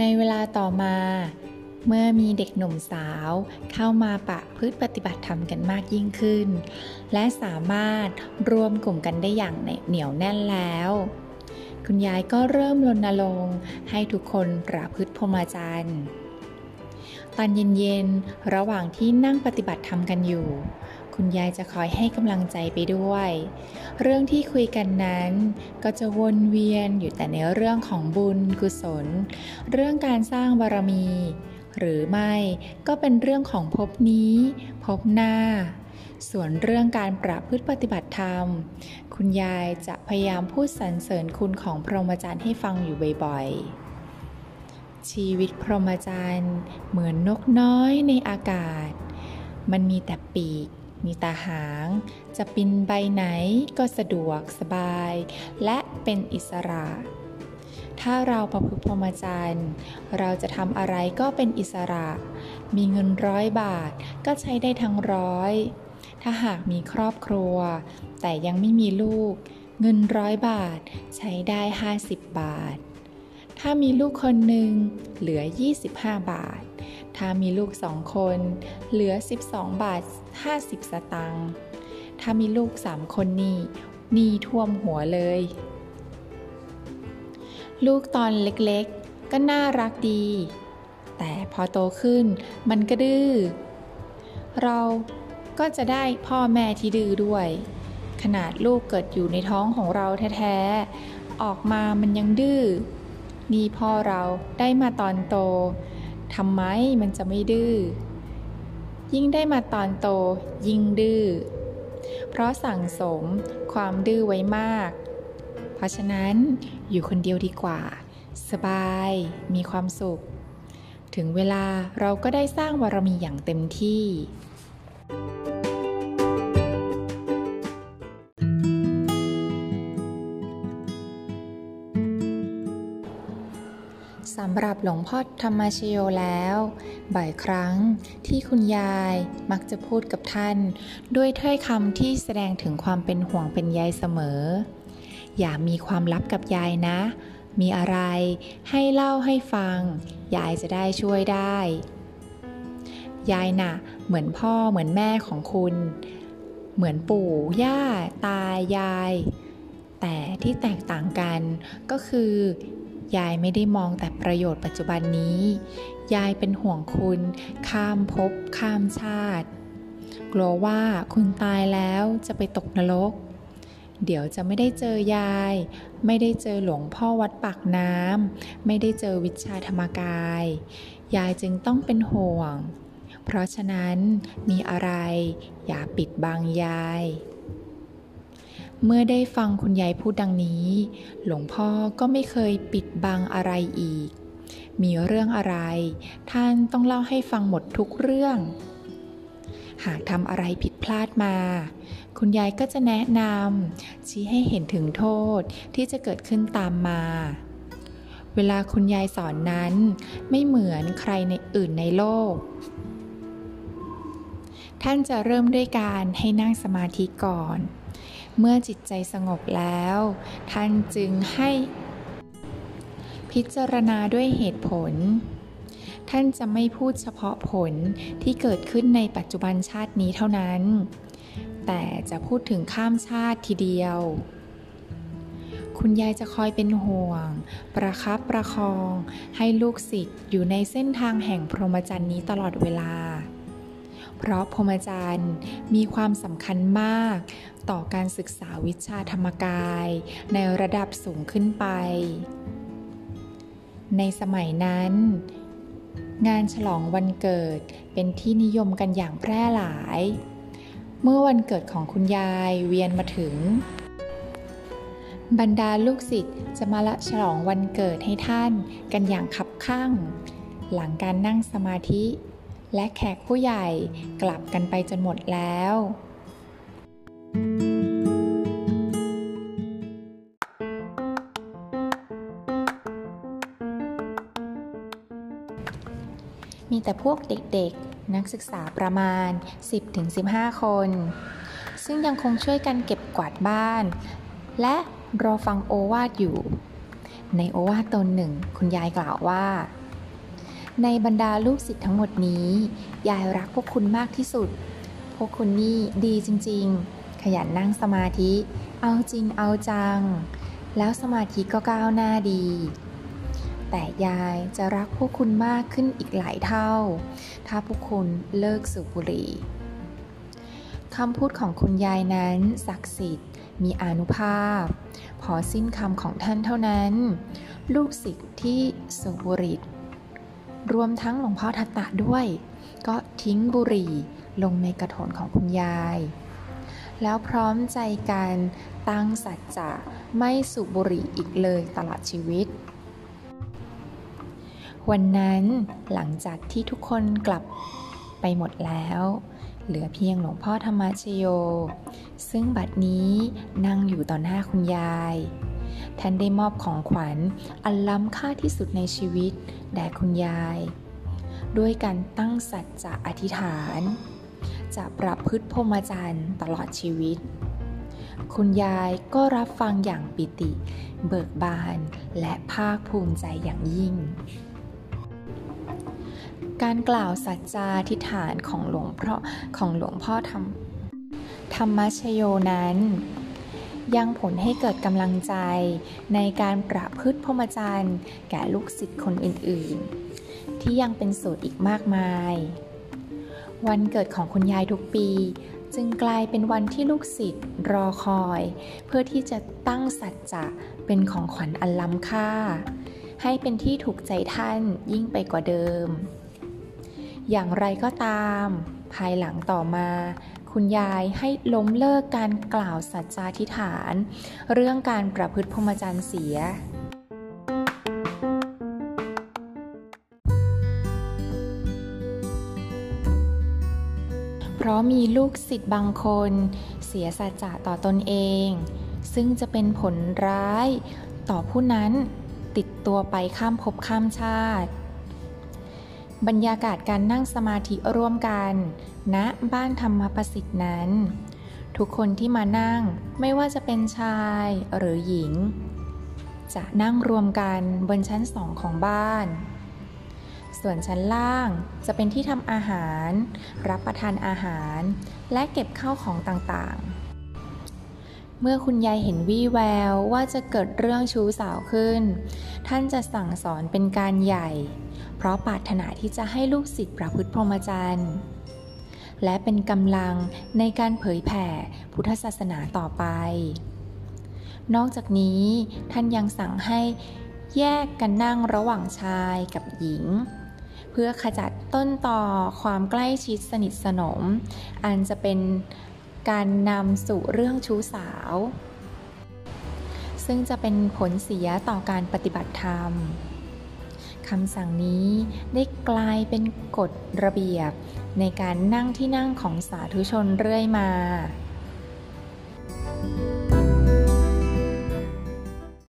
ในเวลาต่อมา เมื่อมีเด็กหนุ่มสาว เข้ามาปะพฤติปฏิบัติธรรมกันมากยิ่งขึ้น และสามารถรวมกลุ่มกันได้อย่างเหนียวแน่นแล้ว คุณยายก็เริ่มรณรงค์ให้ทุกคนประพฤติพรหมจรรย์ตอนเย็นๆ ระหว่างที่นั่งปฏิบัติธรรมกันอยู่ คุณยายจะคอยให้กำลังใจไปด้วย เรื่องที่คุยกันนั้น ก็จะวนเวียนอยู่แต่ในเรื่องของบุญกุศล เรื่องการสร้างบารมี หรือไม่ก็เป็นเรื่องของภพนี้ภพหน้า ส่วนเรื่องการประพฤติปฏิบัติธรรม คุณยายจะพยายามพูดสรรเสริญคุณของพรหมจรรย์ให้ฟังอยู่บ่อยๆชีวิตพรหมจรรย์เหมือนนกน้อยในอากาศ มันมีแต่ปีก มีตาหาง จะบินใบไหนก็สะดวกสบาย และเป็นอิสระ ถ้าเราประพฤติพรหมจรรย์ เราจะทำอะไรก็เป็นอิสระ มีเงินร้อยบาทก็ใช้ได้ทั้งร้อย ถ้าหากมีครอบครัว แต่ยังไม่มีลูก เงินร้อยบาทใช้ได้ 50 บาท ถ้ามีลูกคนหนึ่งเหลือ 25 บาท ถ้ามีลูกสองคน เหลือ 12 บาท 50 สตางค์ถ้ามีลูกสามคนนี่นี่ท่วมหัวเลย ลูกตอนเล็กๆ ก็น่ารักดี แต่พอโตขึ้นมันก็ดื้อ เราก็จะได้พ่อแม่ที่ดื้อด้วย ขนาดลูกเกิดอยู่ในท้องของเราแท้ๆ ออกมามันยังดื้อ นี่พ่อเราได้มาตอนโต ทำไมมันจะไม่ดื้อ ยิ่งได้มาตอนโตยิ่งดื้อ เพราะสั่งสมความดื้อไว้มาก เพราะฉะนั้นอยู่คนเดียวดีกว่า สบาย มีความสุข ถึงเวลาเราก็ได้สร้างบารมีอย่างเต็มที่ สำหรับหลวงพ่อธรรมชโยแล้ว บ่อยครั้งที่คุณยายมักจะพูดกับท่าน ด้วยถ้อยคำที่แสดงถึงความเป็นห่วงเป็นใยเสมอ อย่ามีความลับกับยายนะ มีอะไรให้เล่าให้ฟัง ยายจะได้ช่วยได้ ยายนะ่ะ เหมือนพ่อเหมือนแม่ของคุณ เหมือนปู่ ย่า ตายาย แต่ที่แตกต่างกันก็คือ ยายไม่ได้มองแต่ประโยชน์ปัจจุบันนี้ ยายเป็นห่วงคุณ ข้ามภพข้ามชาติ กลัวว่าคุณตายแล้วจะไปตกนรก เดี๋ยวจะไม่ได้เจอยาย ไม่ได้เจอหลวงพ่อวัดปากน้ำ ไม่ได้เจอวิชาธรรมกาย ยายจึงต้องเป็นห่วง เพราะฉะนั้นมีอะไรอย่าปิดบังยาย เมื่อได้ฟังคุณยายพูดดังนี้ หลวงพ่อก็ไม่เคยปิดบังอะไรอีก มีเรื่องอะไร ท่านต้องเล่าให้ฟังหมดทุกเรื่อง หากทำอะไรผิดพลาดมา คุณยายก็จะแนะนำชี้ให้เห็นถึงโทษที่จะเกิดขึ้นตามมา เวลาคุณยายสอนนั้นไม่เหมือนใครในอื่นในโลกท่านจะเริ่มด้วยการให้นั่งสมาธิก่อน เมื่อจิตใจสงบแล้ว ท่านจึงให้พิจารณาด้วยเหตุผล ท่านจะไม่พูดเฉพาะผลที่เกิดขึ้นในปัจจุบันชาตินี้เท่านั้น แต่จะพูดถึงข้ามชาติทีเดียว คุณยายจะคอยเป็นห่วง ประคับประคอง ให้ลูกศิษย์อยู่ในเส้นทางแห่งพรหมจรรย์นี้ตลอดเวลา เพราะพรหมจรรย์มีความสำคัญมาก ต่อการศึกษาวิชาธรรมกาย ในระดับสูงขึ้นไป ในสมัยนั้น งานฉลองวันเกิดเป็นที่นิยมกันอย่างแพร่หลาย เมื่อวันเกิดของคุณยายเวียนมาถึงบรรดาลูกศิษย์จะมาละฉลองวันเกิดให้ท่านกันอย่างขับข้าง หลังการนั่งสมาธิ และแขกผู้ใหญ่กลับกันไปจนหมดแล้ว มีแต่พวกเด็กๆ นักศึกษาประมาณ 10-15 คน ซึ่งยังคงช่วยกันเก็บกวาดบ้าน และรอฟังโอวาทอยู่ ในโอวาทตนหนึ่ง คุณยายกล่าวว่า ในบรรดาลูกศิษย์ทั้งหมดนี้ ยายรักพวกคุณมากที่สุด พวกคุณนี่ดีจริง ๆ ขยันนั่งสมาธิ เอาจริงเอาจัง แล้วสมาธิก็ก้าวหน้าดี แต่ยายจะรักพวกคุณมากขึ้นอีกหลายเท่า ถ้าพวกคุณเลิกสูบบุหรี่คำพูดของคุณยายนั้นศักดิ์สิทธิ์มีอนุภาพ พอสิ้นคำของท่านเท่านั้น ลูกศิษย์ที่สูบบุหรี่ รวมทั้งหลวงพ่อทัตตะด้วย ก็ทิ้งบุหรี่ลงในกระโถนของคุณยาย แล้วพร้อมใจกันตั้งสัจจะไม่สูบบุหรี่อีกเลยตลอดชีวิต วันนั้นหลังจากที่ทุกคนกลับไปหมดแล้ว เหลือเพียงหลวงพ่อธรรมชโย ซึ่งบัดนี้นั่งอยู่ต่อหน้าคุณยาย ท่านได้มอบของขวัญอันล้ำค่าที่สุดในชีวิต แด่คุณยาย ด้วยการตั้งสัจจะอธิษฐาน จะประพฤติพรหมจรรย์ตลอดชีวิต คุณยายก็รับฟังอย่างปิติ เบิกบานและภาคภูมิใจอย่างยิ่งการกล่าวสัจจาธิษฐานของหลวงพ่อของหลวงพ่อธรรมธรรมชโยนั้น ยังผลให้เกิดกำลังใจ ในการประพฤติพรหมจรรย์แก่ลูกศิษย์คนอื่นๆ ที่ยังเป็นโสดอีกมากมาย วันเกิดของคุณยายทุกปี จึงกลายเป็นวันที่ลูกศิษย์รอคอย เพื่อที่จะตั้งสัจจะเป็นของขวัญอันล้ำค่า ให้เป็นที่ถูกใจท่านยิ่งไปกว่าเดิม อย่างไรก็ตาม ภายหลังต่อมา คุณยายให้ล้มเลิกการกล่าวสัจจาธิฐาน เรื่องการประพฤติพรหมจรรย์เสียเพราะมีลูกศิษย์บางคนเสียสัจจะต่อตนเอง ซึ่งจะเป็นผลร้าย ต่อผู้นั้นติดตัวไปข้ามภพข้ามชาติ บรรยากาศการนั่งสมาธิร่วมกันณบ้านธรรมประสิทธิ์นั้น ทุกคนที่มานั่งไม่ว่าจะเป็นชายหรือหญิง จะนั่งรวมกันบนชั้นสองของบ้าน ส่วนชั้นล่างจะเป็นที่ทำอาหาร รับประทานอาหาร และเก็บข้าวของต่างๆ เมื่อคุณยายเห็นวี่แววว่าจะเกิดเรื่องชู้สาวขึ้น ท่านจะสั่งสอนเป็นการใหญ่ เพราะปรารถนาที่จะให้ลูกศิษย์ประพฤติพรหมจรรย์และเป็นกำลังในการเผยแผ่พุทธศาสนาต่อไป นอกจากนี้ท่านยังสั่งให้แยกกันนั่งระหว่างชายกับหญิง เพื่อขจัดต้นต่อความใกล้ชิดสนิทสนม อันจะเป็น การนำสู่เรื่องชู้สาว ซึ่งจะเป็นผลเสียต่อการปฏิบัติธรรมคำสั่งนี้ได้กลายเป็นกฎระเบียบในการนั่งที่นั่งของสาธุชนเรื่อยมา